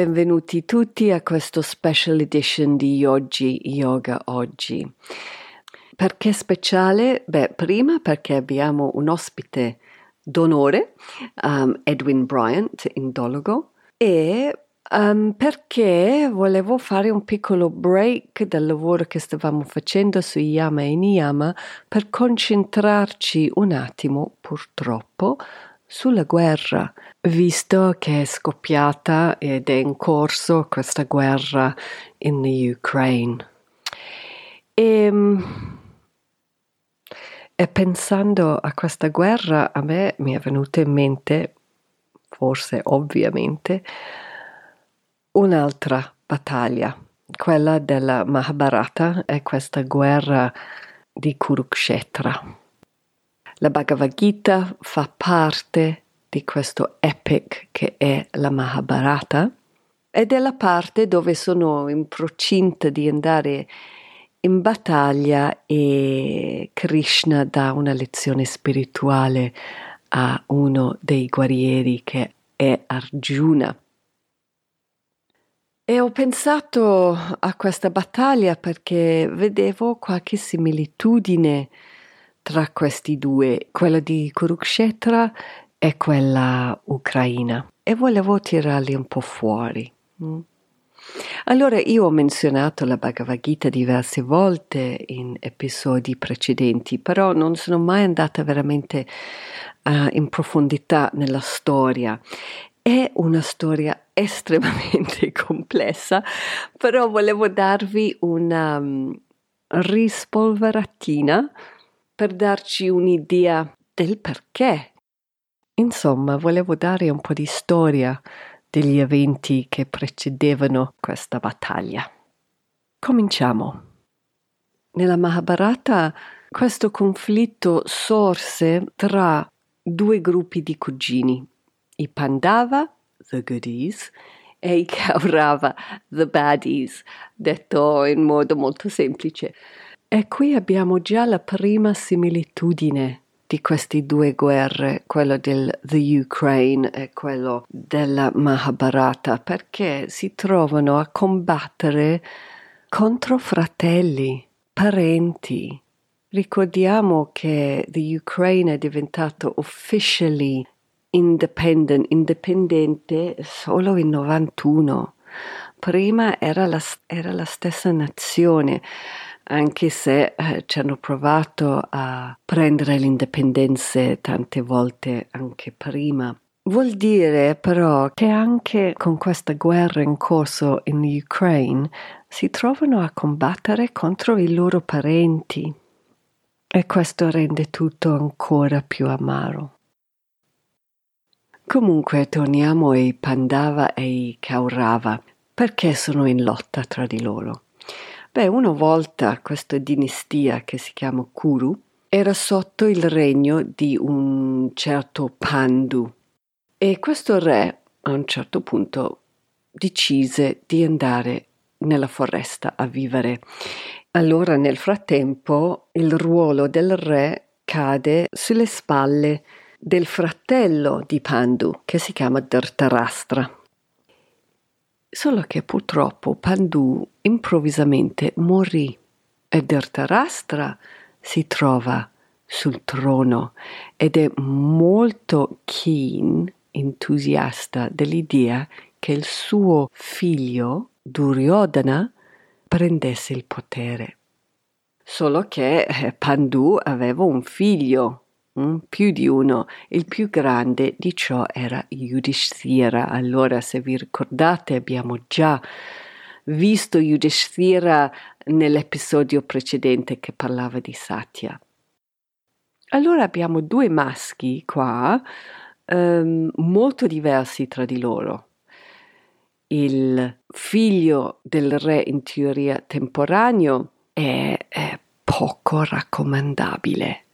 Benvenuti tutti a questo special edition di Yogi Yoga Oggi. Perché speciale? Beh, prima perché abbiamo un ospite d'onore, um, Edwin Bryant, indologo, e um, perché volevo fare un piccolo break dal lavoro che stavamo facendo su Yama e Niyama per concentrarci un attimo, purtroppo, sulla guerra, visto che è scoppiata ed è in corso questa guerra in Ukraine. E, ehm, e pensando a questa guerra, a me mi è venuta in mente, forse ovviamente, un'altra battaglia, quella della Mahabharata e questa guerra di Kurukshetra. La Bhagavad Gita fa parte di questo epic che è la Mahabharata ed è la parte dove sono in procinto di andare in battaglia e Krishna dà una lezione spirituale a uno dei guerrieri che è Arjuna. E ho pensato a questa battaglia perché vedevo qualche similitudine tra questi due, quella di Kurukshetra e quella ucraina, e volevo tirarli un po' fuori. Mm. Allora io ho menzionato la Bhagavad Gita diverse volte in episodi precedenti, però non sono mai andata veramente uh, in profondità nella storia. È una storia estremamente complessa, però volevo darvi una um, rispolveratina per darci un'idea del perché. Insomma, volevo dare un po' di storia degli eventi che precedevano questa battaglia. Cominciamo. Nella Mahabharata questo conflitto sorse tra due gruppi di cugini, i Pandava, the goodies, e i Kaurava, the baddies, detto in modo molto semplice. E qui abbiamo già la prima similitudine di queste due guerre, quello del The Ukraine e quello della Mahabharata, perché si trovano a combattere contro fratelli, parenti. Ricordiamo che the Ukraine è diventato officially independent, indipendente solo in 91. Prima era la, era la stessa nazione anche se eh, ci hanno provato a prendere l'indipendenza tante volte anche prima. Vuol dire però che anche con questa guerra in corso in Ukraine si trovano a combattere contro i loro parenti e questo rende tutto ancora più amaro. Comunque torniamo ai Pandava e ai Kaurava perché sono in lotta tra di loro. Beh, una volta questa dinastia che si chiama Kuru era sotto il regno di un certo Pandu e questo re a un certo punto decise di andare nella foresta a vivere. Allora nel frattempo il ruolo del re cade sulle spalle del fratello di Pandu che si chiama Dhritarashtra. Solo che purtroppo Pandù improvvisamente morì e Dhritarashtra si trova sul trono ed è molto keen, entusiasta dell'idea che il suo figlio Duryodhana prendesse il potere. Solo che eh, Pandù aveva un figlio più di uno. Il più grande di ciò era Yudhishthira. Allora, se vi ricordate, abbiamo già visto Yudhishthira nell'episodio precedente che parlava di Satya. Allora abbiamo due maschi qua, um, molto diversi tra di loro. Il figlio del re in teoria temporaneo è, è poco raccomandabile.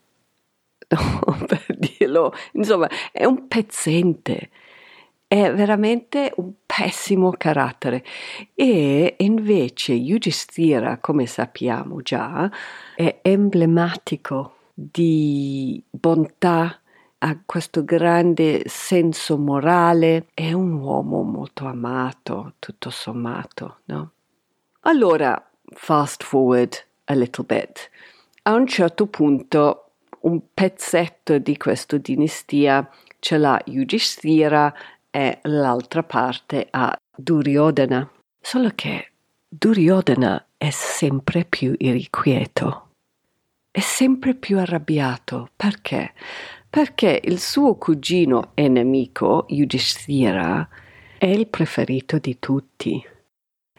No, per dirlo, insomma, è un pezzente è veramente un pessimo carattere e invece Yudhishthira, come sappiamo già, è emblematico di bontà, ha questo grande senso morale, è un uomo molto amato, tutto sommato, no? Allora, fast forward a little bit. A un certo punto un pezzetto di questa dinastia ce l'ha Yudhishthira e l'altra parte a Duryodhana. Solo che Duryodhana è sempre più irrequieto, è sempre più arrabbiato. Perché? Perché il suo cugino e nemico, Yudhishthira, è il preferito di tutti.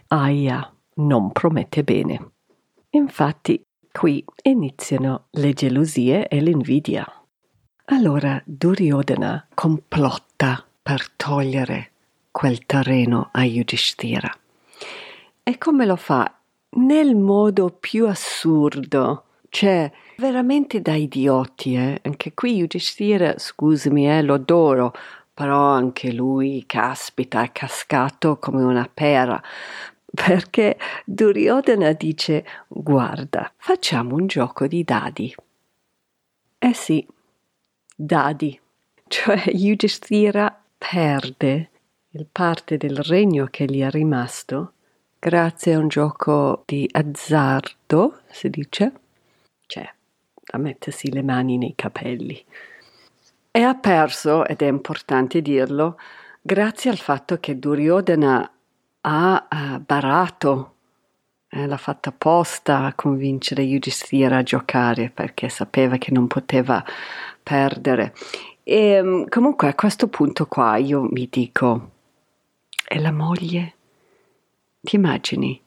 Aia, non promette bene. Infatti, qui iniziano le gelosie e l'invidia. Allora Duryodhana complotta per togliere quel terreno a Yudhishthira. E come lo fa? Nel modo più assurdo, cioè veramente da idioti, eh? Anche qui Yudhishthira, scusami, eh, lo adoro, però anche lui, caspita, è cascato come una pera. Perché Duryodhana dice, guarda, facciamo un gioco di dadi. Eh sì, dadi. Cioè Yudhishthira perde il parte del regno che gli è rimasto grazie a un gioco di azzardo, si dice, cioè a mettersi le mani nei capelli. E ha perso, ed è importante dirlo, grazie al fatto che Duryodhana ha uh, barato, eh, l'ha fatta apposta a convincere Yudhishthira a giocare perché sapeva che non poteva perdere e ehm, comunque a questo punto qua io mi dico, è la moglie? Ti immagini?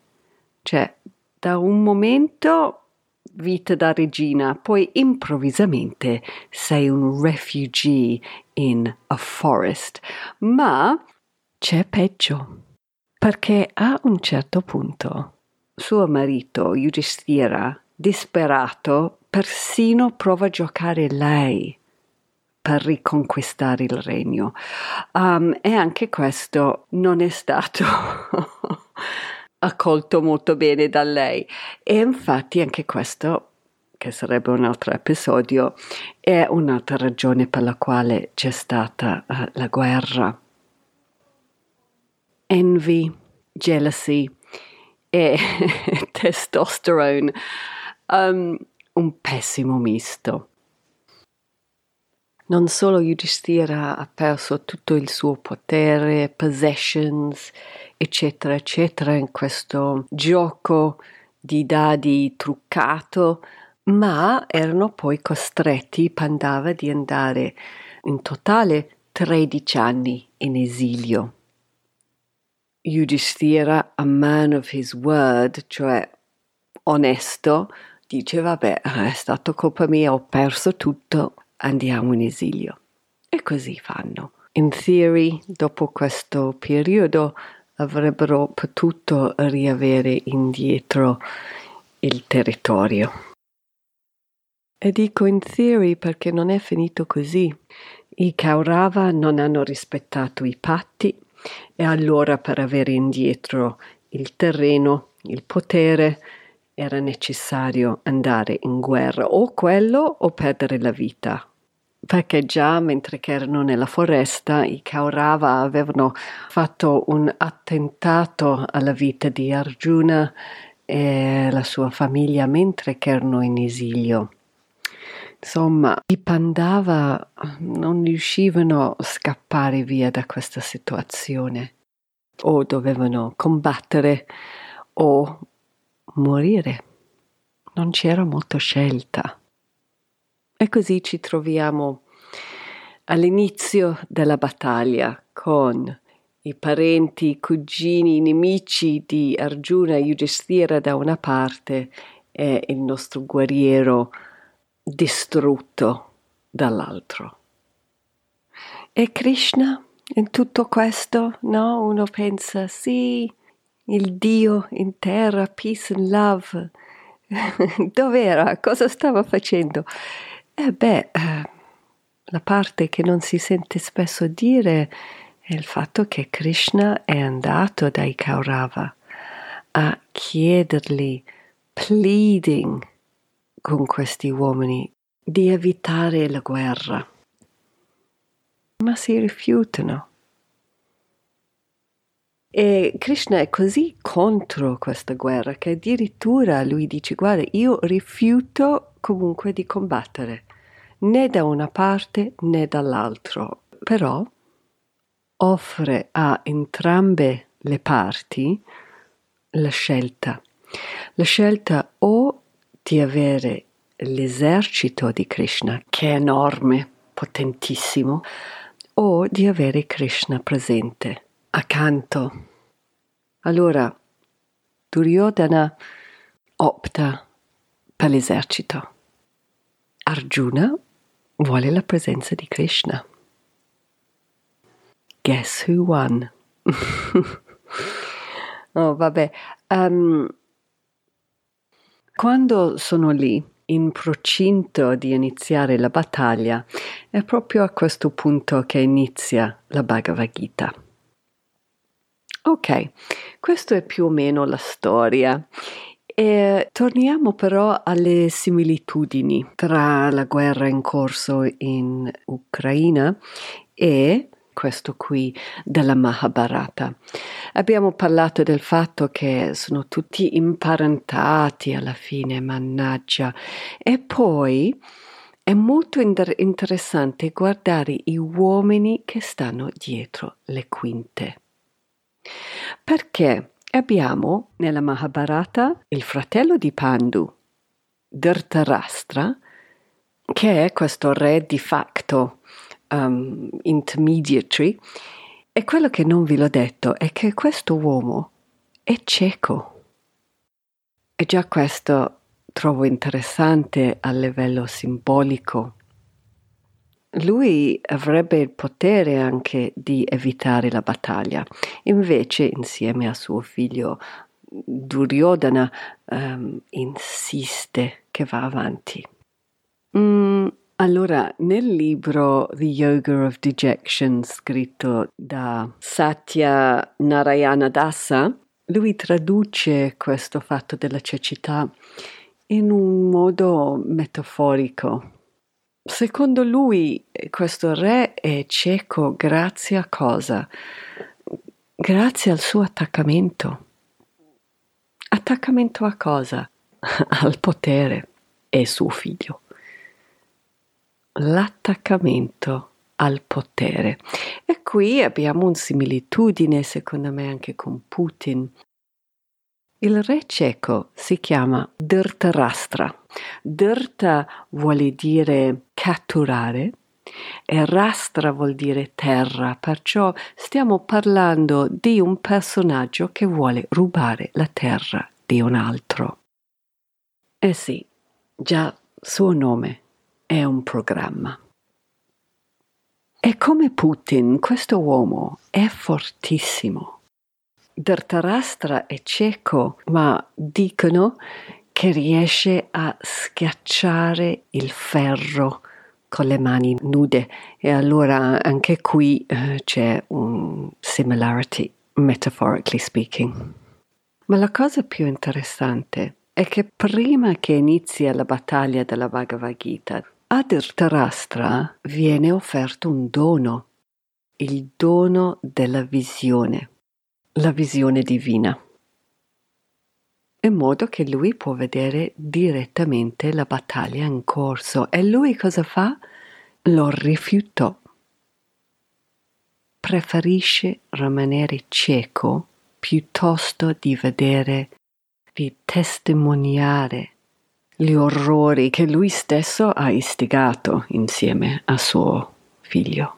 Cioè, da un momento vita da regina, poi improvvisamente sei un refugee in a forest. Ma c'è peggio, perché a un certo punto suo marito, Yudhishthira, disperato, persino prova a giocare lei per riconquistare il regno. Um, e anche questo non è stato accolto molto bene da lei. E infatti anche questo, che sarebbe un altro episodio, è un'altra ragione per la quale c'è stata uh, la guerra. Envy, jealousy e testosterone. Um, un pessimo misto. Non solo Yudhishthira ha perso tutto il suo potere, possessions, eccetera, eccetera, in questo gioco di dadi truccato, ma erano poi costretti Pandava di andare in totale 13 anni in esilio. Yudhishthira, a man of his word, cioè onesto, dice vabbè, è stato colpa mia, ho perso tutto, andiamo in esilio. E così fanno. In theory, dopo questo periodo, avrebbero potuto riavere indietro il territorio. E dico in theory perché non è finito così. I Kaurava non hanno rispettato i patti e allora per avere indietro il terreno, il potere, era necessario andare in guerra o quello o perdere la vita perché già mentre erano nella foresta i Kaurava avevano fatto un attentato alla vita di Arjuna e la sua famiglia mentre erano in esilio. Insomma, i Pandava non riuscivano a scappare via da questa situazione o dovevano combattere o morire. Non c'era molta scelta. E così ci troviamo all'inizio della battaglia con i parenti, i cugini, i nemici di Arjuna e Yudhishthira da una parte e il nostro guerriero distrutto dall'altro. E Krishna in tutto questo, no? Uno pensa, sì, il Dio in terra, peace and love. Dov'era? Cosa stava facendo? Eh beh, eh, la parte che non si sente spesso dire è il fatto che Krishna è andato dai Kaurava a chiedergli, pleading con questi uomini, di evitare la guerra. Ma si rifiutano. E Krishna è così contro questa guerra che addirittura lui dice guarda io rifiuto comunque di combattere né da una parte né dall'altro, però offre a entrambe le parti la scelta, la scelta o di avere l'esercito di Krishna, che è enorme, potentissimo, o di avere Krishna presente accanto. Allora Duryodhana opta per l'esercito. Arjuna vuole la presenza di Krishna. Guess who won? oh, vabbè. Um, quando sono lì, in procinto di iniziare la battaglia, è proprio a questo punto che inizia la Bhagavad Gita. Ok, questa è più o meno la storia. E torniamo però alle similitudini tra la guerra in corso in Ucraina e questo qui della Mahabharata. Abbiamo parlato del fatto che sono tutti imparentati alla fine, mannaggia. E poi è molto inter- interessante guardare i uomini che stanno dietro le quinte. Perché abbiamo nella Mahabharata il fratello di Pandu, Dhritarashtra, che è questo re di facto um, intermediary, e quello che non vi l'ho detto è che questo uomo è cieco. E già questo trovo interessante a livello simbolico lui avrebbe il potere anche di evitare la battaglia, invece insieme a suo figlio Duryodhana um, insiste che va avanti. Mm, allora, nel libro The Yoga of Dejection scritto da Satya Narayana Dasa, lui traduce questo fatto della cecità in un modo metaforico Secondo lui questo re è cieco grazie a cosa? Grazie al suo attaccamento. Attaccamento a cosa? al potere e suo figlio. L'attaccamento al potere. E qui abbiamo una similitudine, secondo me, anche con Putin. Il re cieco si chiama Dhritarashtra. Dhirta vuole dire catturare e rastra vuol dire terra, perciò stiamo parlando di un personaggio che vuole rubare la terra di un altro. Eh sì, già suo nome è un programma. E come Putin, questo uomo è fortissimo Dhritarashtra è cieco, ma dicono che riesce a schiacciare il ferro con le mani nude e allora anche qui uh, c'è un similarity, metaphorically speaking. Ma la cosa più interessante è che prima che inizia la battaglia della Bhagavad Gita, a Dhritarashtra viene offerto un dono, il dono della visione la visione divina, in modo che lui può vedere direttamente la battaglia in corso. E lui cosa fa? Lo rifiutò. Preferisce rimanere cieco piuttosto di vedere, di testimoniare gli orrori che lui stesso ha istigato insieme a suo figlio.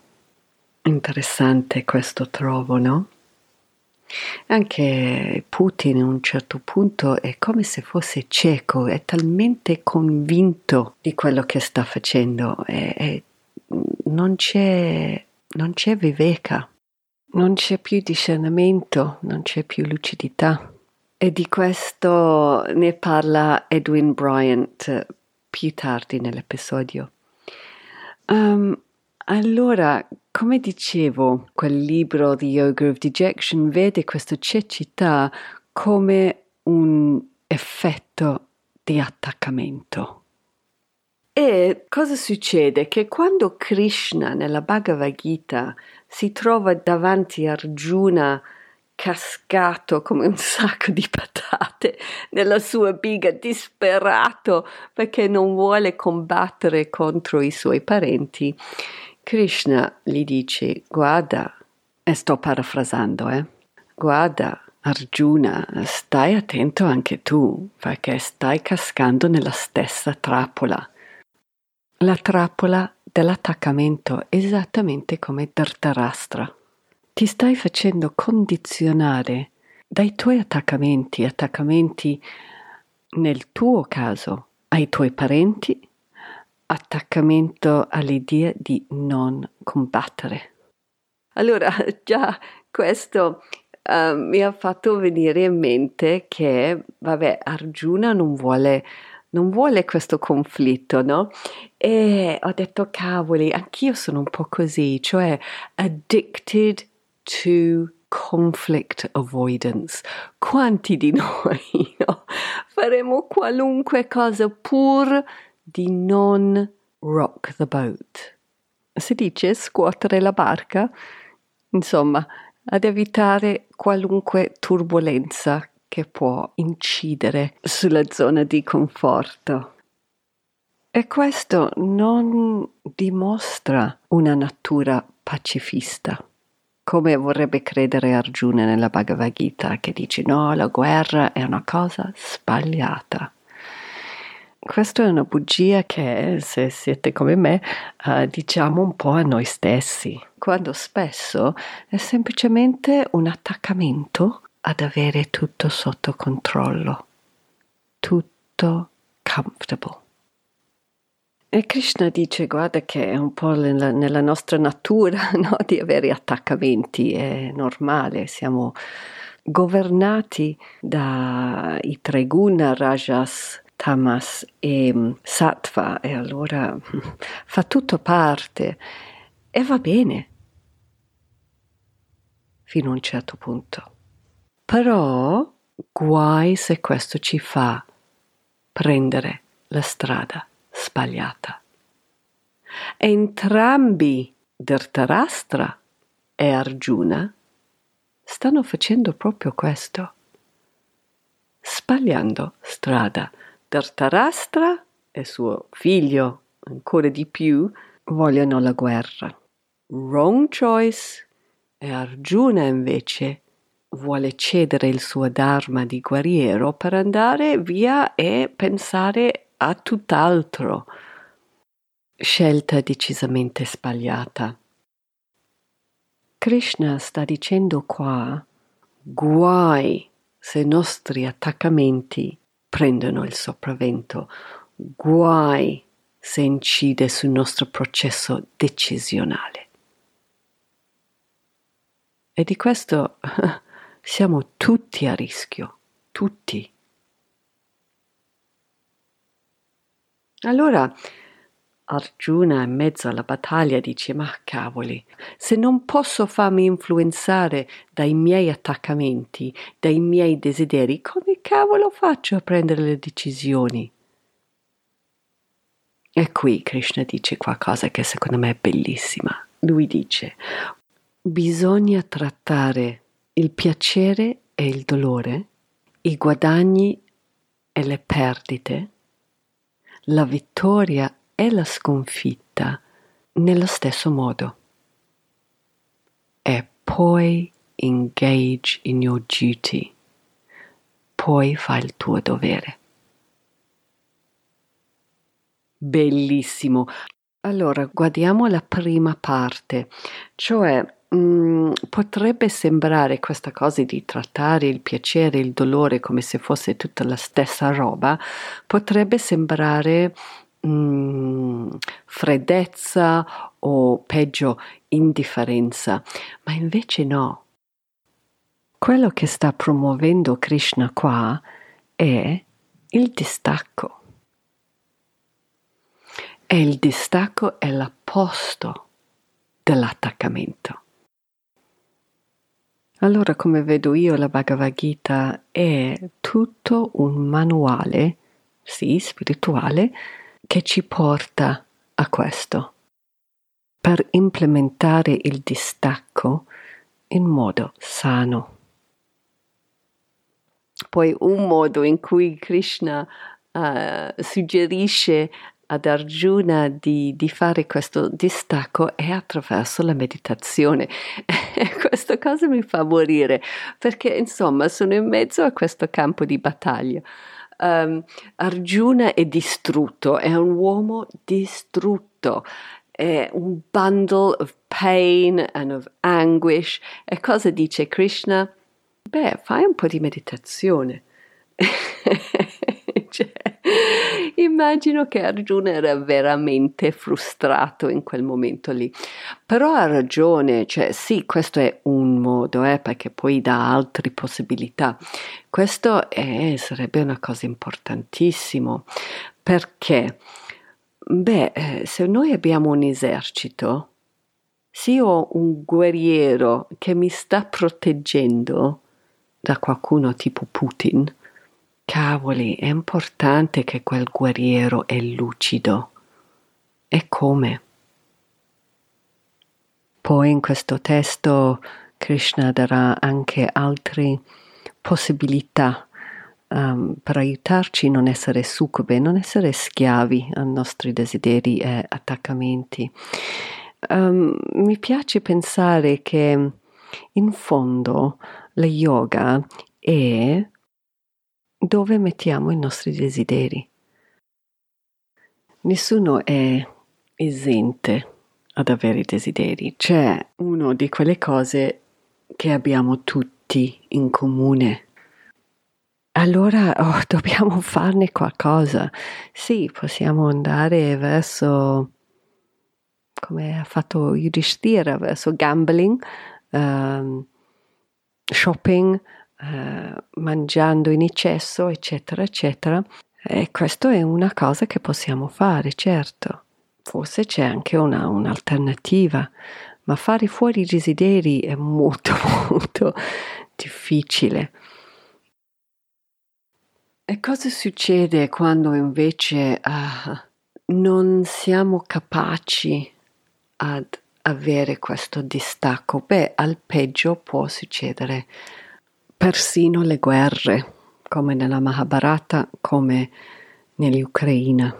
Interessante questo trovo, no? Anche Putin a un certo punto è come se fosse cieco, è talmente convinto di quello che sta facendo e, non c'è non c'è viveka, non c'è più discernimento, non c'è più lucidità. E di questo ne parla Edwin Bryant più tardi nell'episodio. Um, allora, come dicevo, quel libro The Yoga of Dejection vede questa cecità come un effetto di attaccamento. E cosa succede? Che quando Krishna nella Bhagavad Gita si trova davanti a Arjuna cascato come un sacco di patate nella sua biga, disperato perché non vuole combattere contro i suoi parenti, Krishna gli dice: Guarda, e sto parafrasando, eh? Guarda, Arjuna, stai attento anche tu, perché stai cascando nella stessa trappola. La trappola dell'attaccamento, esattamente come Dhartarastra. Ti stai facendo condizionare dai tuoi attaccamenti, attaccamenti nel tuo caso ai tuoi parenti, attaccamento all'idea di non combattere. Allora, già questo uh, mi ha fatto venire in mente che, vabbè, Arjuna non vuole, non vuole questo conflitto, no? E ho detto, cavoli, anch'io sono un po' così, cioè addicted to conflict avoidance. Quanti di noi no? faremo qualunque cosa pur di non rock the boat? Si dice scuotere la barca? Insomma, ad evitare qualunque turbolenza che può incidere sulla zona di conforto. E questo non dimostra una natura pacifista, come vorrebbe credere Arjuna nella Bhagavad Gita, che dice no, la guerra è una cosa sbagliata. Questa è una bugia che, se siete come me, uh, diciamo un po' a noi stessi, quando spesso è semplicemente un attaccamento ad avere tutto sotto controllo, tutto comfortable. E Krishna dice, guarda che è un po' nella, nella nostra natura no? di avere attaccamenti, è normale, siamo governati dai tre guna, rajas, tamas e mm, sattva e allora fa tutto parte e va bene fino a un certo punto. Però guai se questo ci fa prendere la strada sbagliata. Entrambi Dhritarashtra e Arjuna stanno facendo proprio questo, sbagliando strada Dhritarashtra e suo figlio, ancora di più, vogliono la guerra. Wrong choice. E Arjuna invece vuole cedere il suo dharma di guerriero per andare via e pensare a tutt'altro. Scelta decisamente sbagliata. Krishna sta dicendo qua guai se i nostri attaccamenti prendono il sopravvento. Guai se incide sul nostro processo decisionale. E di questo siamo tutti a rischio, tutti. Allora Arjuna in mezzo alla battaglia dice ma cavoli, se non posso farmi influenzare dai miei attaccamenti, dai miei desideri, come cavolo faccio a prendere le decisioni? E qui Krishna dice qualcosa che secondo me è bellissima. Lui dice, bisogna trattare il piacere e il dolore, i guadagni e le perdite, la vittoria e la sconfitta nello stesso modo. E poi engage in your duty, poi fai il tuo dovere. Bellissimo. Allora, guardiamo la prima parte, cioè mh, mm, potrebbe sembrare questa cosa di trattare il piacere e il dolore come se fosse tutta la stessa roba, potrebbe sembrare mh, mm, freddezza o peggio indifferenza, ma invece no. Quello che sta promuovendo Krishna qua è il distacco. E il distacco è l'opposto dell'attaccamento. Allora, come vedo io, la Bhagavad Gita è tutto un manuale, sì, spirituale, che ci porta a questo, per implementare il distacco in modo sano. Poi un modo in cui Krishna uh, suggerisce ad Arjuna di, di, fare questo distacco è attraverso la meditazione. Questa cosa mi fa morire perché insomma sono in mezzo a questo campo di battaglia. Um, Arjuna è distrutto, è un uomo distrutto, è un bundle of pain and of anguish. E cosa dice Krishna? Beh, fai un po' di meditazione. cioè, immagino che Arjuna era veramente frustrato in quel momento lì. Però ha ragione, cioè sì, questo è un modo, eh, perché poi dà altre possibilità. Questo è, sarebbe una cosa importantissima, perché, beh, eh, se noi abbiamo un esercito, se io ho un guerriero che mi sta proteggendo da qualcuno tipo Putin, Cavoli, è importante che quel guerriero è lucido. E come? Poi in questo testo Krishna darà anche altre possibilità um, per aiutarci a non essere succube, non essere schiavi ai nostri desideri e attaccamenti. Um, mi piace pensare che in fondo la yoga è dove mettiamo i nostri desideri. Nessuno è esente ad avere desideri, c'è una di quelle cose che abbiamo tutti in comune. Allora oh, dobbiamo farne qualcosa. Sì, possiamo andare verso, come ha fatto Yudhishthira, verso gambling, um, shopping, eh, mangiando in eccesso, eccetera, eccetera. E questo è una cosa che possiamo fare, certo. Forse c'è anche una, un'alternativa, ma fare fuori i desideri è molto, molto difficile. E cosa succede quando invece uh, non siamo capaci ad avere questo distacco? Beh, al peggio può succedere persino le guerre, come nella Mahabharata, come nell'Ucraina.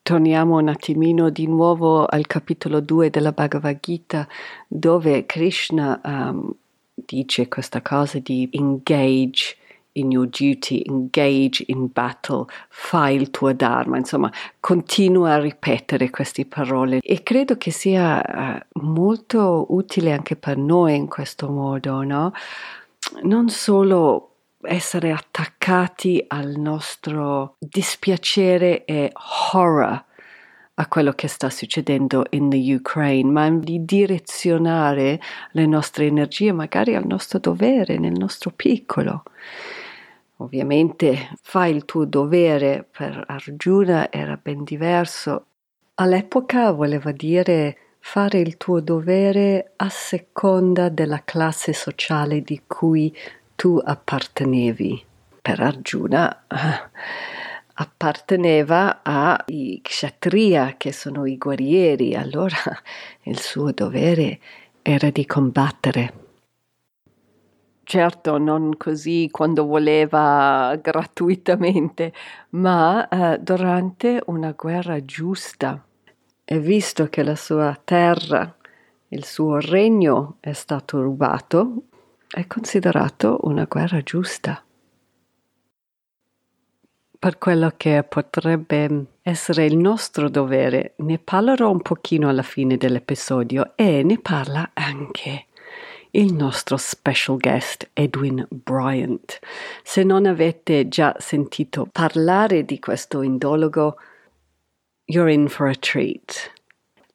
Torniamo un attimino di nuovo al capitolo 2 della Bhagavad Gita, dove Krishna um, dice questa cosa di engage in your duty, engage in battle, fai il tuo dharma, insomma, continua a ripetere queste parole e credo che sia uh, molto utile anche per noi in questo modo, no? Non solo essere attaccati al nostro dispiacere e horror a quello che sta succedendo in Ukraine, ma di direzionare le nostre energie magari al nostro dovere, nel nostro piccolo. Ovviamente fai il tuo dovere per Arjuna era ben diverso. All'epoca voleva dire fare il tuo dovere a seconda della classe sociale di cui tu appartenevi. Per Arjuna apparteneva ai kshatriya, che sono i guerrieri, allora il suo dovere era di combattere. Certo, non così quando voleva gratuitamente, ma eh, durante una guerra giusta e visto che la sua terra, il suo regno è stato rubato, è considerato una guerra giusta. Per quello che potrebbe essere il nostro dovere, ne parlerò un pochino alla fine dell'episodio e ne parla anche il nostro special guest Edwin Bryant. Se non avete già sentito parlare di questo indologo, you're in for a treat.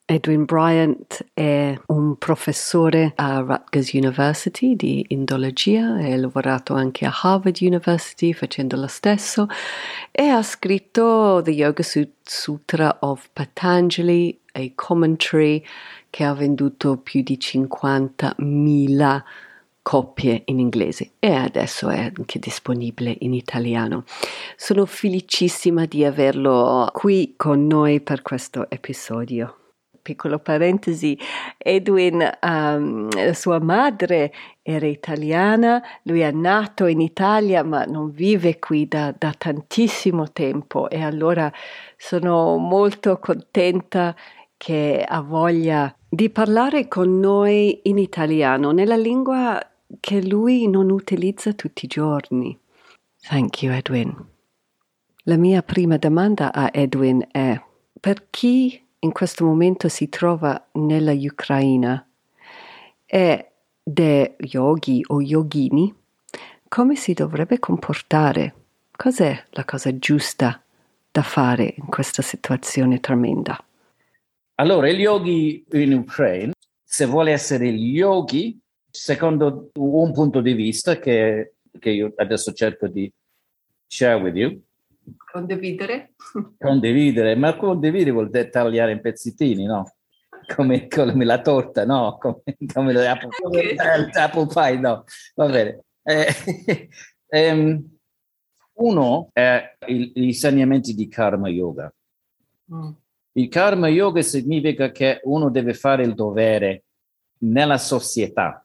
Edwin Bryant è un professore a Rutgers University di indologia, ha lavorato anche a Harvard University facendo lo stesso e ha scritto The Yoga Sutra of Patanjali, a commentary che ha venduto più di 50.000 copie in inglese e adesso è anche disponibile in italiano. Sono felicissima di averlo qui con noi per questo episodio piccolo parentesi, Edwin, um, sua madre era italiana, lui è nato in Italia ma non vive qui da, da tantissimo tempo e allora sono molto contenta che ha voglia di parlare con noi in italiano, nella lingua che lui non utilizza tutti i giorni. Thank you, Edwin. La mia prima domanda a Edwin è per chi in questo momento si trova nella Ucraina e de yogi o yogini, come si dovrebbe comportare? Cos'è la cosa giusta da fare in questa situazione tremenda? Allora, il yogi in Ucraina, se vuole essere il yogi, secondo un punto di vista che, che io adesso cerco di share with you, Condividere? Condividere, ma condividere vuol dire tagliare in pezzettini, no? Come, come la torta, no? Come, come l'apple, apple pie, no? Va bene. Eh, ehm, uno è il, gli insegnamenti di karma yoga. Mm. Il karma yoga significa che uno deve fare il dovere nella società.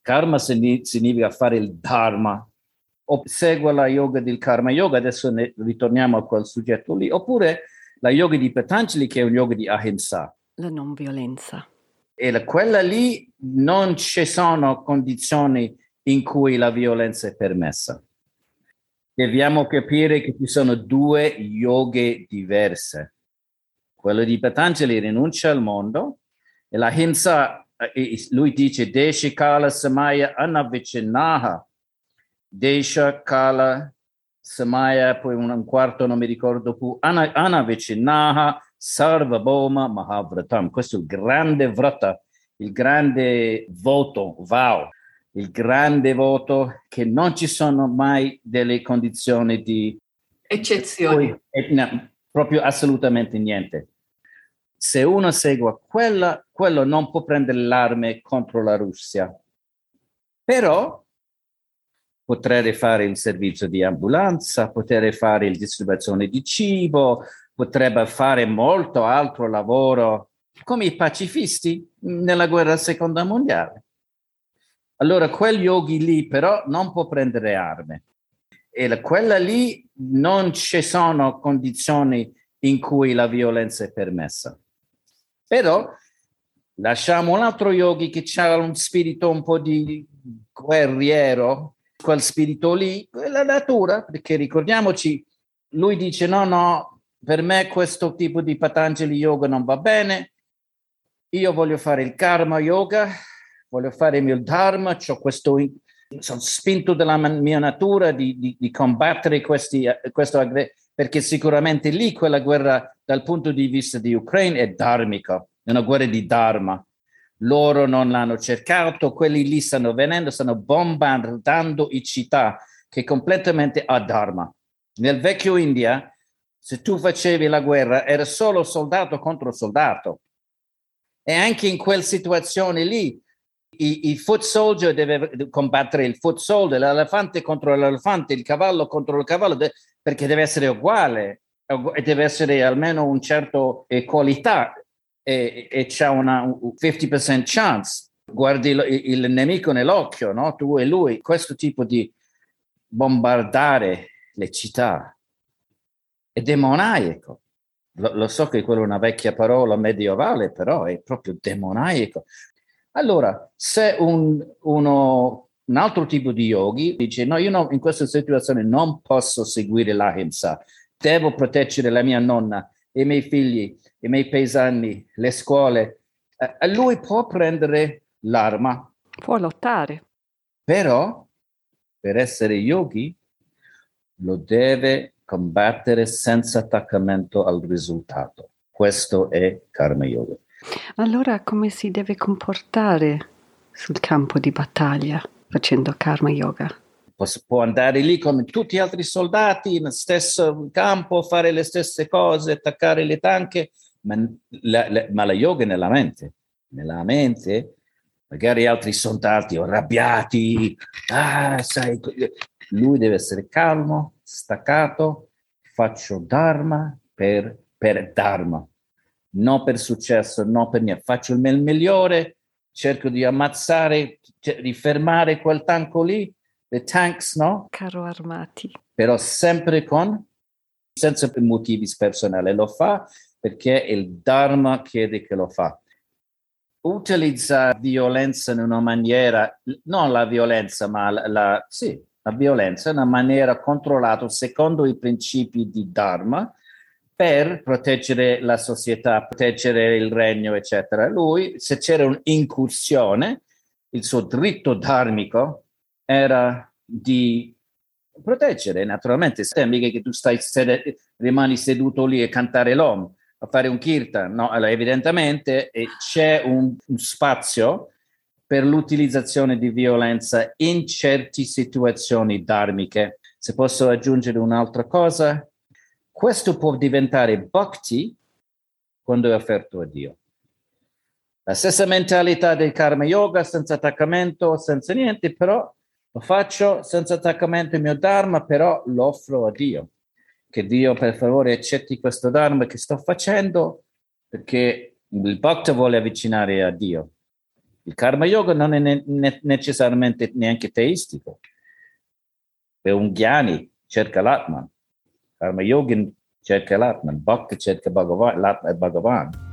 Karma significa fare il dharma segua la yoga del karma yoga, adesso ne ritorniamo a quel soggetto lì, oppure la yoga di Patanjali che è un yoga di ahimsa. La non violenza. E la, quella lì non ci sono condizioni in cui la violenza è permessa. Dobbiamo capire che ci sono due yoghe diverse. Quello di Patanjali rinuncia al mondo e la hinsa, lui dice, Deshikala Samaya Anavicinaha, Desha, Kala, Samaya, poi un quarto non mi ricordo più, Anavicinaha, Sarvabhoma, Mahavratam. Questo è il grande vrata, il grande voto, vow, il grande voto che non ci sono mai delle condizioni di eccezioni. No, proprio assolutamente niente. Se uno segue quella, quello non può prendere l'arme contro la Russia. Però potrei fare il servizio di ambulanza, potrei fare la distribuzione di cibo, potrebbe fare molto altro lavoro come i pacifisti nella guerra seconda mondiale. Allora quel yogi lì però non può prendere armi e la, quella lì non ci sono condizioni in cui la violenza è permessa. Però lasciamo un altro yogi che ha un spirito un po' di guerriero, quel spirito lì, è la natura, perché ricordiamoci, lui dice no, no, per me questo tipo di Patanjali yoga non va bene, io voglio fare il karma yoga, voglio fare il mio dharma, ho questo, sono spinto dalla mia natura di, di, di combattere questi, questo perché sicuramente lì quella guerra dal punto di vista di Ucraina è dharmica, è una guerra di dharma loro non l'hanno cercato, quelli lì stanno venendo, stanno bombardando i città che completamente a Dharma. Nel vecchio India, se tu facevi la guerra, era solo soldato contro soldato. E anche in quella situazione lì, i, i foot soldier deve combattere il foot soldier, l'elefante contro l'elefante, il cavallo contro il cavallo, perché deve essere uguale e deve essere almeno un certo eh, qualità e, e c'è una 50% chance, guardi il, il nemico nell'occhio, no? tu e lui, questo tipo di bombardare le città è demoniaco. Lo, lo, so che quella è una vecchia parola medievale, però è proprio demoniaco. Allora, se un, uno, un altro tipo di yogi dice no, io no, in questa situazione non posso seguire l'ahimsa, devo proteggere la mia nonna i miei figli, i miei paesani, le scuole, eh, lui può prendere l'arma. Può lottare. Però, per essere yogi, lo deve combattere senza attaccamento al risultato. Questo è karma yoga. Allora come si deve comportare sul campo di battaglia facendo karma yoga? Può andare lì come tutti gli altri soldati nello stesso campo, fare le stesse cose, attaccare le tanche, ma la, la, ma la yoga è nella mente. Nella mente, magari altri soldati arrabbiati, ah, sai, lui deve essere calmo, staccato, faccio Dharma per, per Dharma, non per successo, non per niente. Faccio il migliore, cerco di ammazzare, di fermare quel tanco lì, le tanks, no? Carro armati. Però sempre con, senza motivi personali, lo fa perché il Dharma chiede che lo fa. Utilizza violenza in una maniera, non la violenza, ma la, la, sì, la violenza in una maniera controllata secondo i principi di Dharma per proteggere la società, proteggere il regno, eccetera. Lui, se c'era un'incursione, il suo dritto dharmico era di proteggere naturalmente. Se mica che tu stai sed- rimani seduto lì e cantare l'om, a fare un kirtan, no? Allora, evidentemente eh, c'è un, un spazio per l'utilizzazione di violenza in certe situazioni dharmiche. Se posso aggiungere un'altra cosa, questo può diventare bhakti quando è offerto a Dio. La stessa mentalità del karma yoga, senza attaccamento, senza niente, però lo faccio senza attaccamento al mio dharma, però lo offro a Dio. Che Dio per favore accetti questo dharma che sto facendo perché il bhakta vuole avvicinare a Dio. Il karma yoga non è ne- ne- necessariamente neanche teistico. È un ghiani, cerca l'atman. Karma yogin cerca l'atman. Bhakta cerca Bhagavan, l'atman è Bhagavan.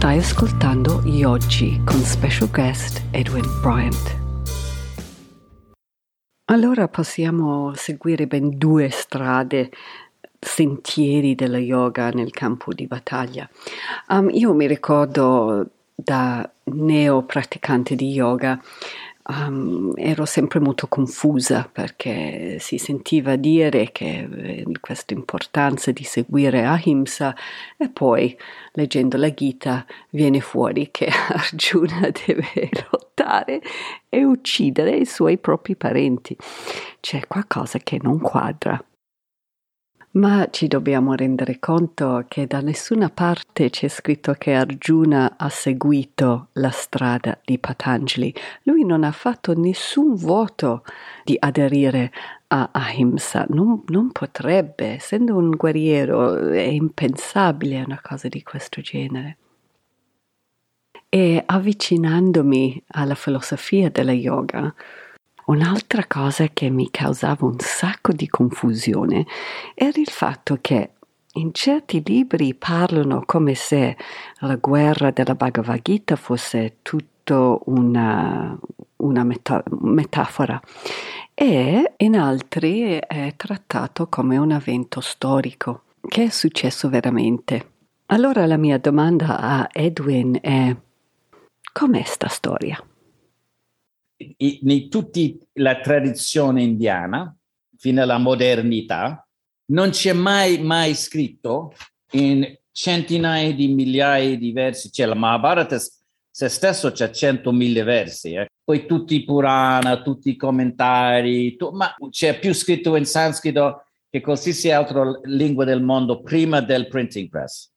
Stai ascoltando Yogi con special guest Edwin Bryant. Allora possiamo seguire ben due strade, sentieri della yoga nel campo di battaglia. Um, io mi ricordo da neo praticante di yoga um, ero sempre molto confusa perché si sentiva dire che eh, questa importanza di seguire Ahimsa e poi leggendo la Gita viene fuori che Arjuna deve lottare e uccidere i suoi propri parenti. C'è qualcosa che non quadra. Ma ci dobbiamo rendere conto che da nessuna parte c'è scritto che Arjuna ha seguito la strada di Patanjali. Lui non ha fatto nessun voto di aderire a Ahimsa, non, non potrebbe, essendo un guerriero, è impensabile una cosa di questo genere. E avvicinandomi alla filosofia della yoga, Un'altra cosa che mi causava un sacco di confusione era il fatto che in certi libri parlano come se la guerra della Bhagavad Gita fosse tutto una, una meta- metafora e in altri è trattato come un evento storico che è successo veramente. Allora la mia domanda a Edwin è com'è sta storia? In tutta la tradizione indiana, fino alla modernità, non c'è mai, mai scritto in centinaia di migliaia di versi, cioè la Mahabharata se stesso c'è centomila versi, eh. poi tutti i Purana, tutti i commentari, tu, ma c'è più scritto in sanscrito che qualsiasi altra lingua del mondo prima del printing press.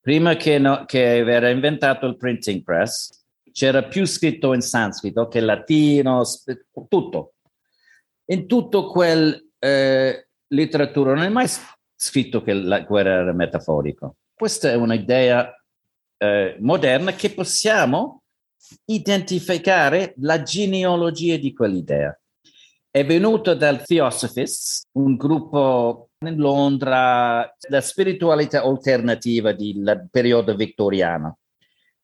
Prima che, no, che era inventato il printing press, c'era più scritto in sanscrito che in latino, tutto. In tutto quel eh, letteratura non è mai scritto che la guerra era metaforica. Questa è un'idea eh, moderna che possiamo identificare la genealogia di quell'idea. È venuto dal Theosophists, un gruppo in Londra, la spiritualità alternativa del periodo vittoriano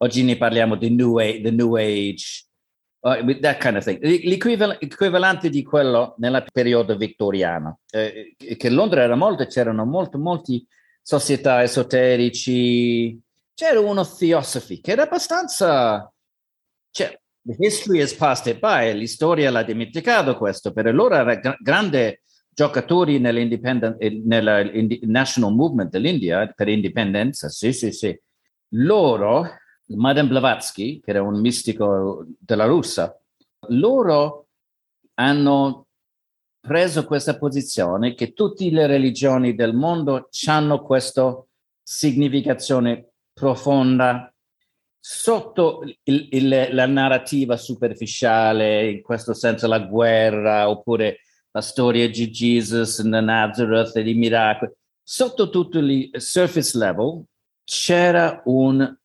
Oggi ne parliamo di New New Age uh, that kind of thing. L'equivalente di quello nel periodo vittoriano, eh, che Londra era molto, c'erano molte, molte società esoterici, c'era uno theosophy che era abbastanza... Cioè, the history has passed it by, l'istoria l'ha dimenticato questo, per loro era gra- grande giocatori nell'independent, eh, nella national movement dell'India per indipendenza, sì, sì, sì. Loro, Madame Blavatsky, che era un mistico della Russia, loro hanno preso questa posizione che tutte le religioni del mondo hanno questa significazione profonda sotto il, il, la narrativa superficiale, in questo senso la guerra, oppure la storia di Jesus, di Nazareth e di miracoli. Sotto tutto il surface level c'era un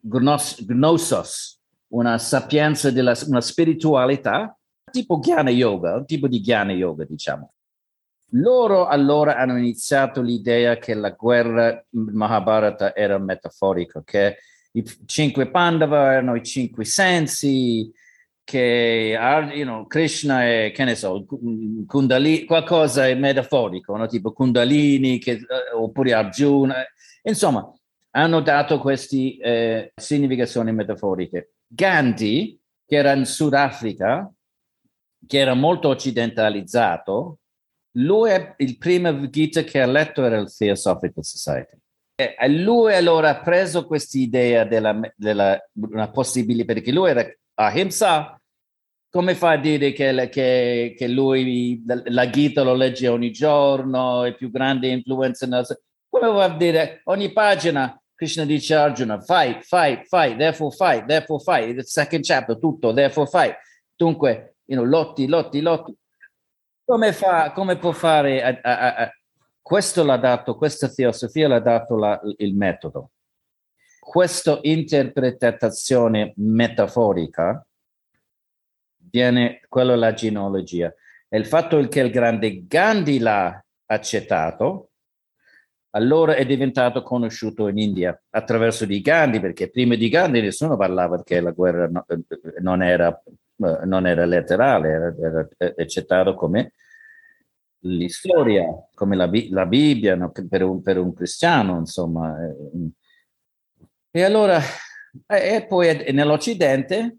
gnosos, una sapienza della una spiritualità, tipo Jnana Yoga, un tipo di Jnana Yoga, diciamo. Loro allora hanno iniziato l'idea che la guerra Mahabharata era metaforica, che i cinque Pandava erano i cinque sensi, che you know, Krishna è, che ne so, Kundalini, qualcosa è metaforico, no? tipo Kundalini che, uh, oppure Arjuna. Insomma, hanno dato queste eh, significazioni metaforiche. Gandhi, che era in Sudafrica, che era molto occidentalizzato, lui è il primo Gita che ha letto era il Theosophical Society. E lui allora ha preso questa idea della, della una possibilità, perché lui era ahimsa, come fa a dire che, che, che lui la Gita lo legge ogni giorno, è più grande influenza nel... Come a dire ogni pagina Krishna dice a Arjuna, fai, fai, fai, therefore fai, therefore fai, il second chapter, tutto, therefore fai. Dunque, you know, lotti, lotti, lotti. Come, fa, come può fare a, a, a, questo l'ha dato, questa teosofia l'ha dato la, il metodo. Questa interpretazione metaforica viene, quello è la genealogia. E il fatto che il grande Gandhi l'ha accettato, allora è diventato conosciuto in India attraverso di Gandhi, perché prima di Gandhi nessuno parlava che la guerra no, non, era, non, era, letterale, era, era accettato come l'istoria, come la, la Bibbia no? per, un, per, un, cristiano, insomma. E allora, e poi nell'Occidente,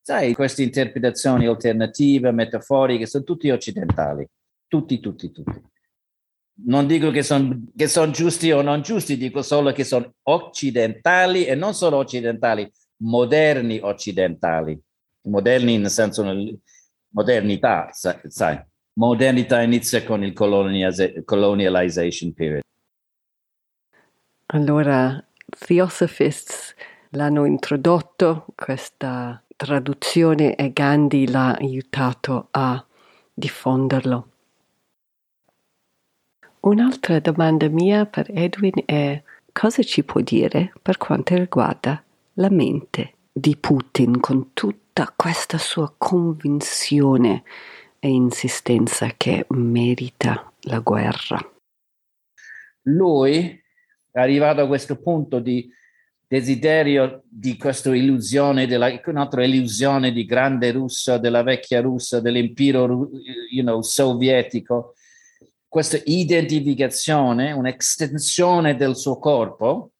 sai, queste interpretazioni alternative, metaforiche, sono tutti occidentali, tutti, tutti, tutti. Non dico che sono son giusti o non giusti, dico solo che sono occidentali e non solo occidentali, moderni occidentali, moderni nel senso modernità, sai modernità inizia con il colonialization period. Allora, Theosophists l'hanno introdotto, questa traduzione, e Gandhi l'ha aiutato a diffonderlo. Un'altra domanda mia per Edwin è cosa ci può dire per quanto riguarda la mente di Putin con tutta questa sua convinzione e insistenza che merita la guerra. Lui è arrivato a questo punto di desiderio di questa illusione, della, un'altra illusione di grande Russia, della vecchia Russia, dell'impero you know, sovietico, questa identificazione, un'estensione del suo corpo,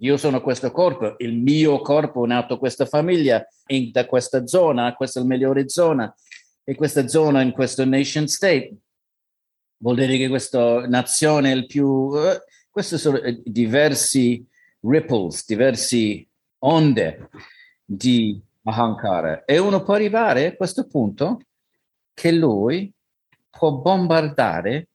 io sono questo corpo, il mio corpo è nato questa famiglia, in, da questa zona, questa è la migliore zona, e questa zona in questo nation state vuol dire che questa nazione è il più... Uh, questi sono eh, diversi ripples, diverse onde di Ahankara. E uno può arrivare a questo punto che lui può bombardare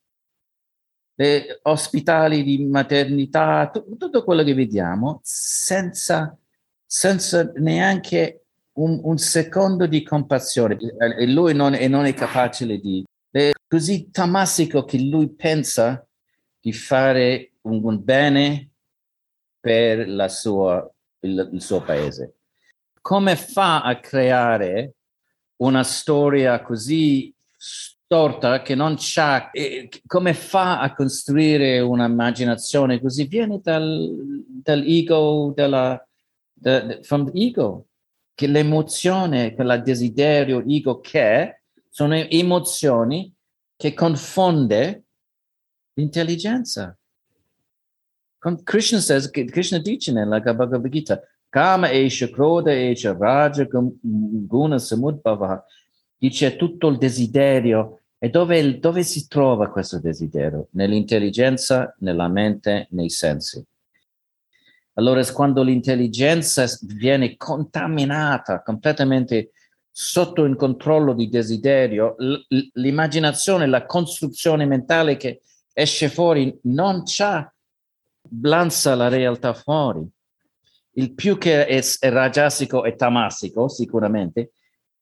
le ospitali di maternità, t- tutto quello che vediamo, senza, senza neanche un, un secondo di compassione e lui non, e non è capace di... È così tamassico che lui pensa di fare un, un bene per la sua, il, il suo paese. Come fa a creare una storia così storta che non c'ha, come fa a costruire un'immaginazione così? Viene dal, dall'ego, dalla, da, from the ego che l'emozione, quel desiderio, ego che sono emozioni che confonde l'intelligenza. Krishna says, Krishna dice nella Bhagavad Gita, Kama esha, Kroda esha, Raja, Guna, Samudbhava, dice tutto il desiderio E dove, dove si trova questo desiderio? Nell'intelligenza, nella mente, nei sensi. Allora, quando l'intelligenza viene contaminata, completamente sotto il controllo di desiderio, l'immaginazione, la costruzione mentale che esce fuori non c'ha, lanza la realtà fuori. Il più che è, è rajasico e tamasico, sicuramente,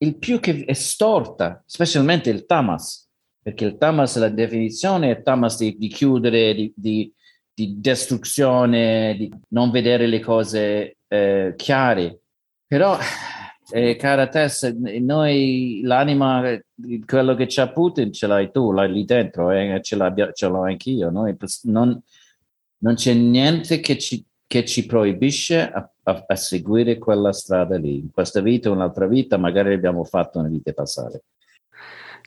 il più che è storta, specialmente il tamas, perché il tamas, la definizione è tamas di, di chiudere, di, di di distruzione, di non vedere le cose eh, chiare. Però, eh, cara Tess, noi l'anima, quello che c'ha Putin ce l'hai tu, l'hai lì dentro, eh, ce, ce l'ho anch'io. Noi, non, non c'è niente che ci, che ci proibisce a, a, a, seguire quella strada lì. In questa vita o un'altra vita, magari abbiamo fatto una vita passate.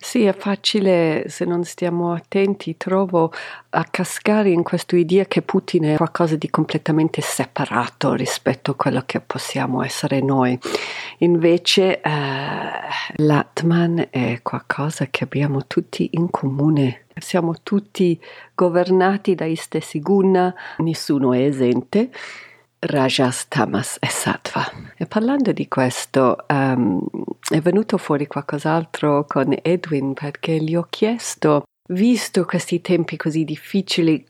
Sì, è facile, se non stiamo attenti, trovo a cascare in questa idea che Putin è qualcosa di completamente separato rispetto a quello che possiamo essere noi. Invece eh, l'Atman è qualcosa che abbiamo tutti in comune. Siamo tutti governati dai stessi guna, nessuno è esente Rajas, Tamas e Sattva. E parlando di questo, um, è venuto fuori qualcos'altro con Edwin perché gli ho chiesto, visto questi tempi così difficili,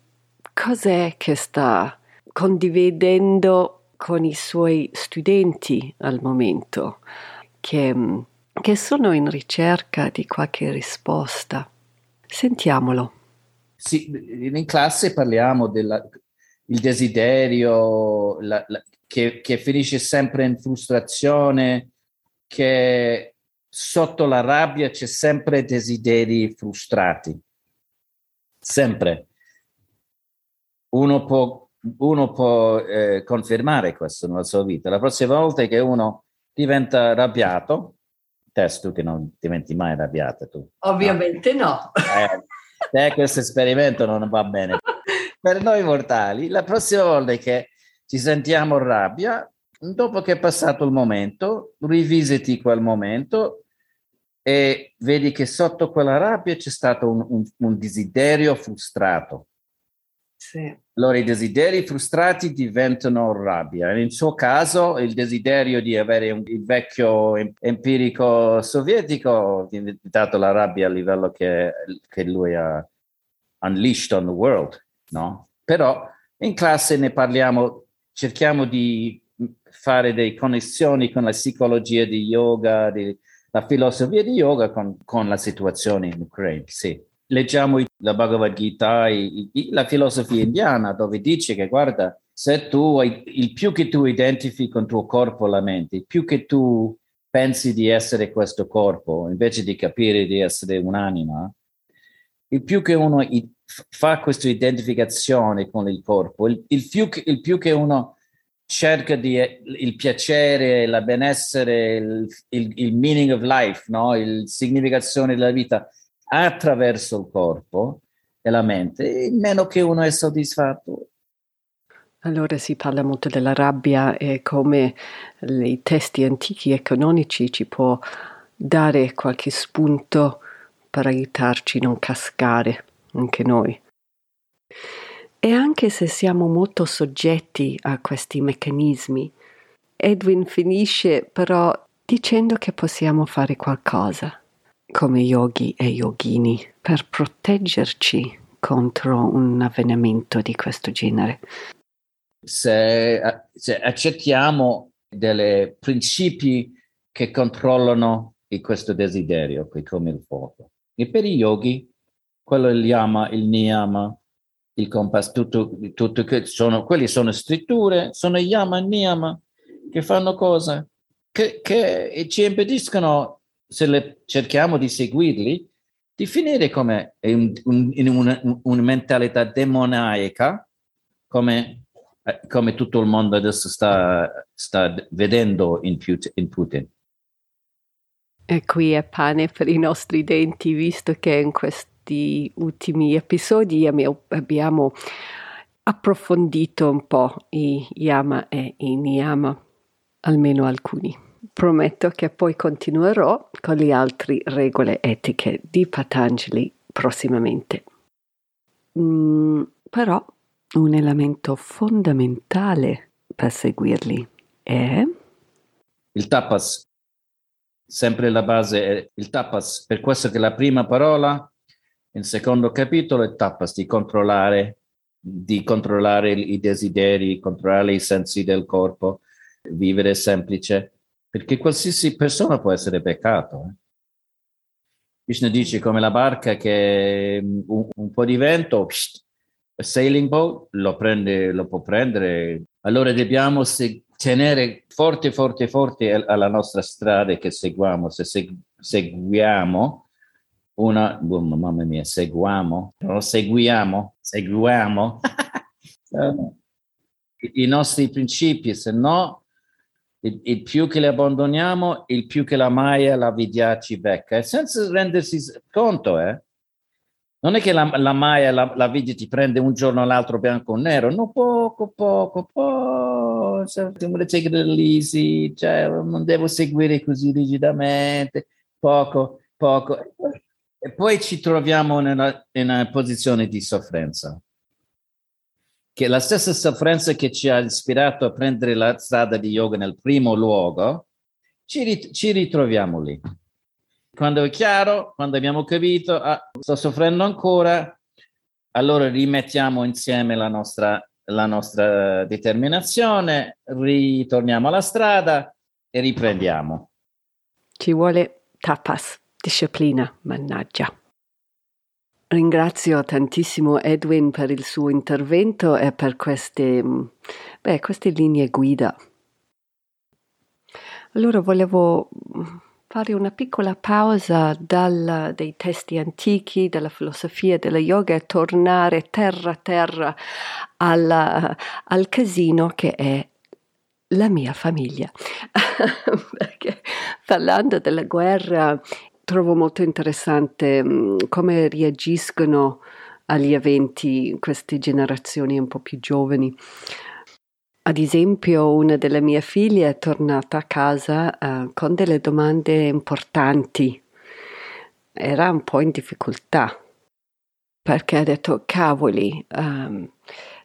cos'è che sta condividendo con i suoi studenti al momento, che, che sono in ricerca di qualche risposta. Sentiamolo. Sì, in classe parliamo della, il desiderio la, la, che, che, finisce sempre in frustrazione, che sotto la rabbia c'è sempre desideri frustrati. Sempre. Uno può, uno può eh, confermare questo nella sua vita. La prossima volta che uno diventa arrabbiato, testo che non diventi mai arrabbiato tu. Ovviamente no. no. Eh, questo esperimento non va bene per noi mortali, la prossima volta che ci sentiamo rabbia, dopo che è passato il momento, rivisiti quel momento e vedi che sotto quella rabbia c'è stato un, un, un desiderio frustrato. Sì. Allora i desideri frustrati diventano rabbia. Nel suo caso il desiderio di avere un, il vecchio empirico sovietico è diventato la rabbia a livello che, che lui ha unleashed on the world no? Però in classe ne parliamo, cerchiamo di fare delle connessioni con la psicologia di yoga, di, la filosofia di yoga con, con, la situazione in Ucraina, sì. Leggiamo la Bhagavad Gita, i, i, la filosofia indiana, dove dice che guarda, se tu hai, il più che tu identifichi con il tuo corpo la mente, il più che tu pensi di essere questo corpo, invece di capire di essere un'anima, il più che uno fa questa identificazione con il corpo, il, il, più, il più che uno cerca di, il piacere, la benessere, il, il, il meaning of life, no? il significazione della vita attraverso il corpo e la mente, meno che uno è soddisfatto. Allora si parla molto della rabbia e come i testi antichi e canonici ci può dare qualche spunto per aiutarci a non cascare anche noi. E anche se siamo molto soggetti a questi meccanismi, Edwin finisce però dicendo che possiamo fare qualcosa, come yogi e yogini, per proteggerci contro un avvenimento di questo genere. Se, se accettiamo dei principi che controllano questo desiderio, come il fuoco. E per i yogi quello il yama, il niyama, il compass, tutto, tutto che sono, quelli sono scritture, sono yama e niyama che fanno cosa? Che, che ci impediscono, se le, cerchiamo di seguirli, di finire come in, in una, una, mentalità demoniaca, come, eh, come, tutto il mondo adesso sta, sta vedendo in Putin. E qui è pane per i nostri denti, visto che in questo questi ultimi episodi abbiamo approfondito un po' i yama e i niyama, almeno alcuni. Prometto che poi continuerò con le altre regole etiche di Patanjali prossimamente. Mm, però un elemento fondamentale per seguirli è il tapas. Sempre la base è il tapas, per questo che la prima parola, il secondo capitolo è tapas, di controllare, di controllare i desideri, controllare i sensi del corpo, vivere semplice, perché qualsiasi persona può essere peccato. Eh? Krishna dice come la barca che un, un po' di vento, pst, sailing boat, lo, prende, lo può prendere. Allora dobbiamo se, tenere forte, forte, forte alla nostra strada che seguiamo. Se seg- seguiamo una, oh, mamma mia, seguiamo, no, seguiamo, seguiamo i nostri principi, se no il, il, più che le abbandoniamo, il più che la Maya, la Vidya ci becca, e senza rendersi conto, eh? Non è che la, la Maya, la, la Vidya ti prende un giorno all'altro bianco o nero, no, poco, poco, poco, cioè, take it easy, cioè, non devo seguire così rigidamente, poco, poco. E poi ci troviamo nella, in una posizione di sofferenza che la stessa sofferenza che ci ha ispirato a prendere la strada di yoga nel primo luogo, ci, rit- ci ritroviamo lì. Quando è chiaro, quando abbiamo capito, ah, sto soffrendo ancora, allora rimettiamo insieme la nostra, la nostra determinazione, ritorniamo alla strada e riprendiamo. Ci vuole tapas, disciplina, mannaggia. Ringrazio tantissimo Edwin per il suo intervento e per queste, beh, queste linee guida. Allora volevo fare una piccola pausa dal, dai testi antichi, dalla filosofia della yoga e tornare terra terra alla, al casino che è la mia famiglia. Perché parlando della guerra trovo molto interessante mm, come reagiscono agli eventi queste generazioni un po' più giovani. Ad esempio, una delle mie figlie è tornata a casa uh, con delle domande importanti. Era un po' in difficoltà perché ha detto: Cavoli, um,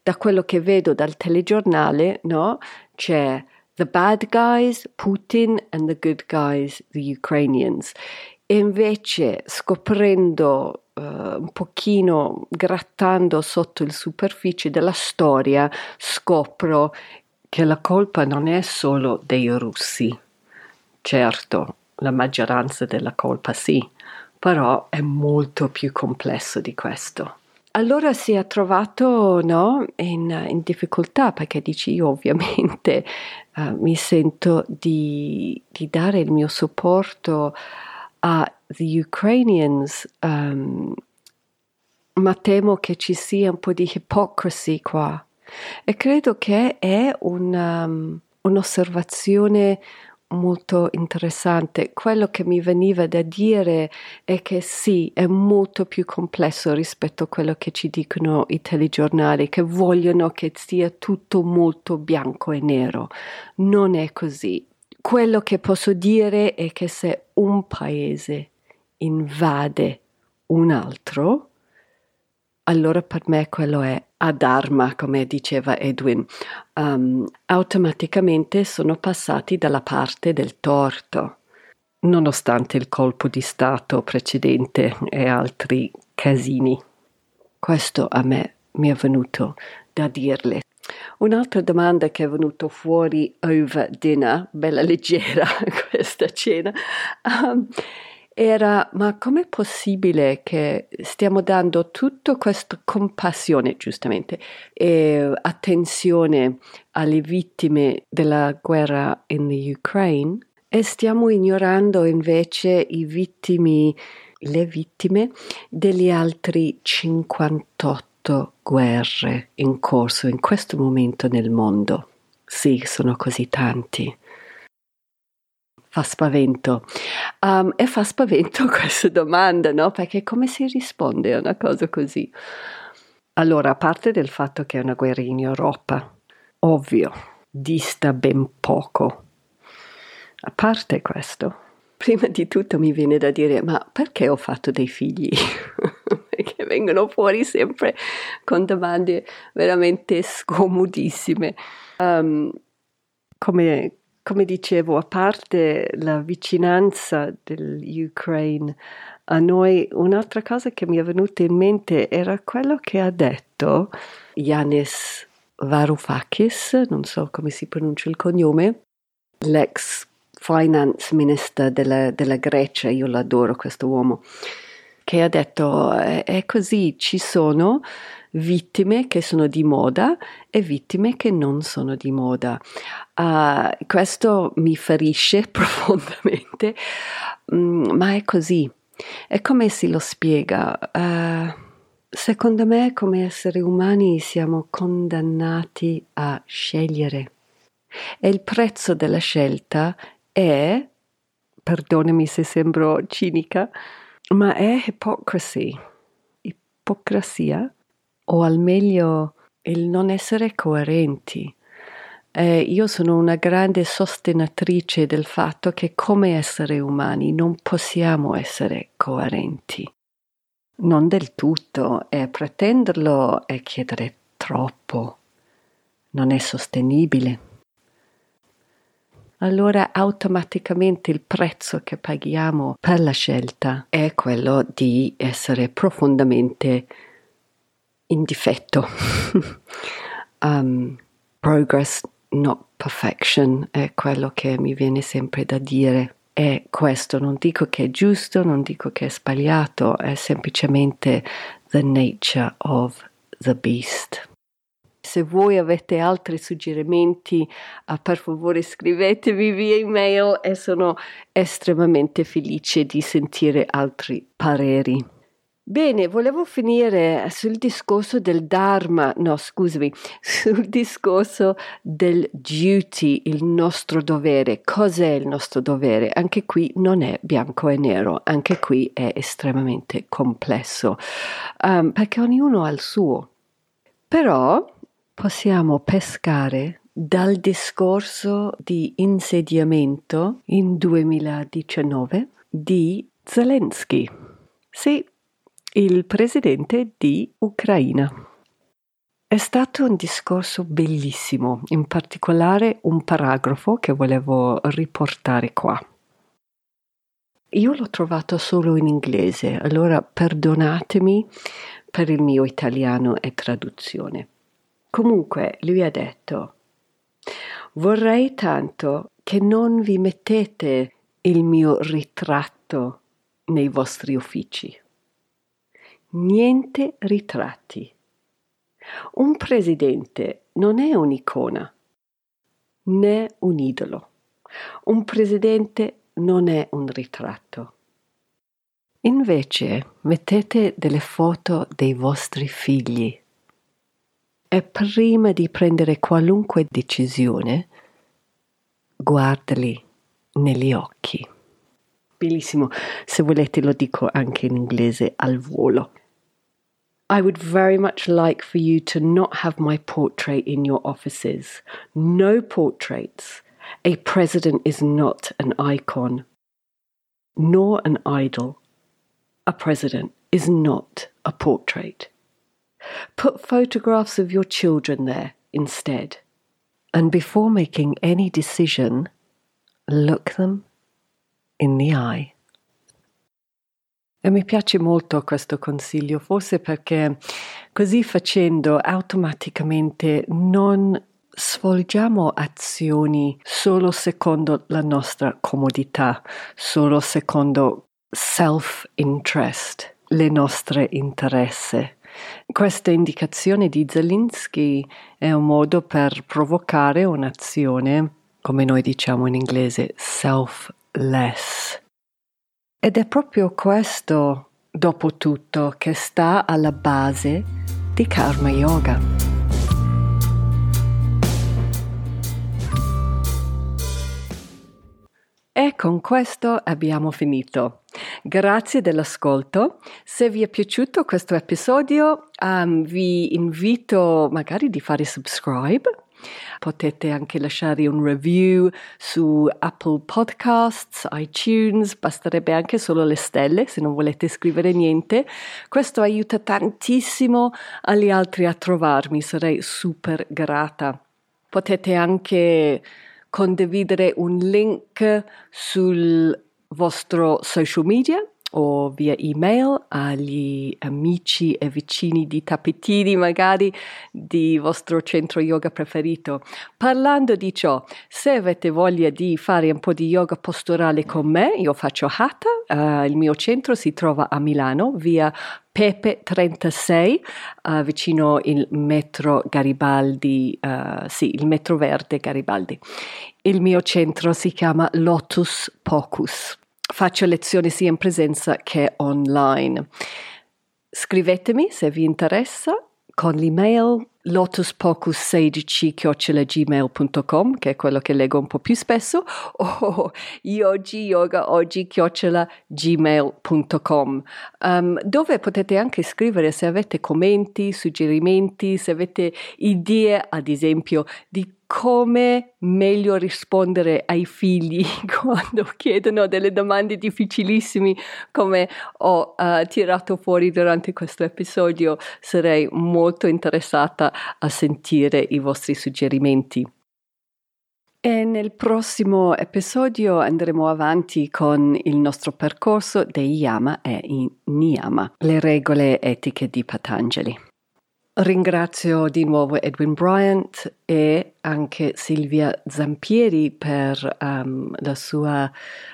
da quello che vedo dal telegiornale, no? C'è the bad guys, Putin, and the good guys, the Ukrainians e invece scoprendo uh, un pochino, grattando sotto il superficie della storia, scopro che la colpa non è solo dei russi. Certo, la maggioranza della colpa sì, però è molto più complesso di questo. Allora si è trovato no, in, in, difficoltà perché dici io ovviamente uh, mi sento di, di dare il mio supporto a the Ukrainians, um, ma temo che ci sia un po' di hypocrisy qua. E credo che è un, um, un'osservazione molto interessante. Quello che mi veniva da dire è che sì, è molto più complesso rispetto a quello che ci dicono i telegiornali, che vogliono che sia tutto molto bianco e nero. Non è così. Quello che posso dire è che se un paese invade un altro, allora per me quello è adharma, come diceva Edwin. Um, automaticamente sono passati dalla parte del torto, nonostante il colpo di Stato precedente e altri casini. Questo a me mi è venuto da dirle. Un'altra domanda che è venuta fuori over dinner, bella leggera questa cena, um, era ma com'è possibile che stiamo dando tutta questa compassione, giustamente, e attenzione alle vittime della guerra in Ukraine e stiamo ignorando invece i vittimi, le vittime degli altri 58 guerre in corso in questo momento nel mondo. Sì, sono così tanti. Fa spavento. Um, e fa spavento questa domanda, no? Perché come si risponde a una cosa così? Allora, a parte del fatto che è una guerra in Europa, ovvio, dista ben poco a parte questo, prima di tutto mi viene da dire, ma perché ho fatto dei figli? perché vengono fuori sempre con domande veramente scomodissime. Um, come, come dicevo, a parte la vicinanza dell'Ukraine a noi, un'altra cosa che mi è venuta in mente era quello che ha detto Yanis Varoufakis, non so come si pronuncia il cognome, l'ex finance minister della, della Grecia, io l'adoro questo uomo, che ha detto è così, ci sono vittime che sono di moda e vittime che non sono di moda. Uh, questo mi ferisce profondamente, mm, ma è così. E come si lo spiega? Uh, secondo me, come esseri umani, siamo condannati a scegliere. E il prezzo della scelta è, perdonami se sembro cinica, ma è hypocrisy, ipocrisia o al meglio il non essere coerenti. Eh, io sono una grande sostenitrice del fatto che come esseri umani non possiamo essere coerenti. Non del tutto, e pretenderlo è chiedere troppo. Non è sostenibile. Allora automaticamente il prezzo che paghiamo per la scelta è quello di essere profondamente in difetto. um, progress, not perfection, è quello che mi viene sempre da dire. E questo non dico che è giusto, non dico che è sbagliato, è semplicemente the nature of the beast. Se voi avete altri suggerimenti, uh, per favore scrivetemi via email e sono estremamente felice di sentire altri pareri. Bene, volevo finire sul discorso del Dharma, no scusami, sul discorso del duty, il nostro dovere. Cos'è il nostro dovere? Anche qui non è bianco e nero, anche qui è estremamente complesso, um, perché ognuno ha il suo. Però possiamo pescare dal discorso di insediamento in 2019 di Zelensky. Sì, il presidente di Ucraina. È stato un discorso bellissimo, in particolare un paragrafo che volevo riportare qua. Io l'ho trovato solo in inglese, allora perdonatemi per il mio italiano e traduzione. Comunque lui ha detto, vorrei tanto che non vi mettete il mio ritratto nei vostri uffici niente ritratti. Un presidente non è un'icona, né un idolo. Un presidente non è un ritratto. Invece mettete delle foto dei vostri figli e prima di prendere qualunque decisione, guardali negli occhi. Bellissimo, se volete lo dico anche in inglese al volo. I would very much like for you to not have my portrait in your offices. No portraits. A president is not an icon, nor an idol. A president is not a portrait. Put photographs of your children there instead. And before making any decision, look them in the eye. E mi piace molto questo consiglio, forse perché così facendo automaticamente non svolgiamo azioni solo secondo la nostra comodità, solo secondo self-interest, le nostre interesse. Questa indicazione di Zelensky è un modo per provocare un'azione, come noi diciamo in inglese, selfless ed è proprio questo, dopo tutto, che sta alla base di Karma Yoga. E con questo abbiamo finito. Grazie dell'ascolto. Se vi è piaciuto questo episodio, um, vi invito magari di fare subscribe Potete anche lasciare un review su Apple Podcasts, iTunes, basterebbe anche solo le stelle se non volete scrivere niente. Questo aiuta tantissimo agli altri a trovarmi, sarei super grata. Potete anche condividere un link sul vostro social media o via email agli amici e vicini di tappetini magari di vostro centro yoga preferito. Parlando di ciò, se avete voglia di fare un po' di yoga posturale con me, io faccio Hatha, uh, il mio centro si trova a Milano, via Pepe 36, uh, vicino il metro Garibaldi, uh, sì, il metro verde Garibaldi. Il mio centro si chiama Lotus Pocus faccio lezioni sia in presenza che online. Scrivetemi se vi interessa con l'email lotuspocus16-gmail.com che è quello che leggo un po' più spesso o yogi yoga oggi gmail.com um, dove potete anche scrivere se avete commenti, suggerimenti, se avete idee ad esempio di come meglio rispondere ai figli quando chiedono delle domande difficilissime come ho uh, tirato fuori durante questo episodio. Sarei molto interessata a sentire i vostri suggerimenti. E nel prossimo episodio andremo avanti con il nostro percorso dei Yama e Niyama, le regole etiche di Patanjali. Ringrazio di nuovo Edwin Bryant e anche Silvia Zampieri per um, la sua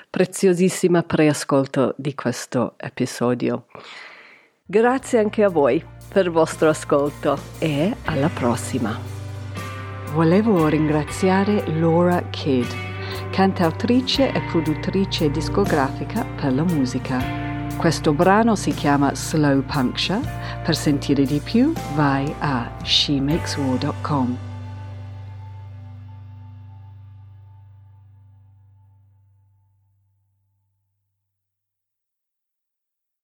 preziosissima preascolto di questo episodio. Grazie anche a voi per il vostro ascolto e alla prossima. Volevo ringraziare Laura Kidd, cantautrice e produttrice discografica per la musica. Questo brano si chiama Slow Puncture. Per sentire di più vai a shemakeswar.com.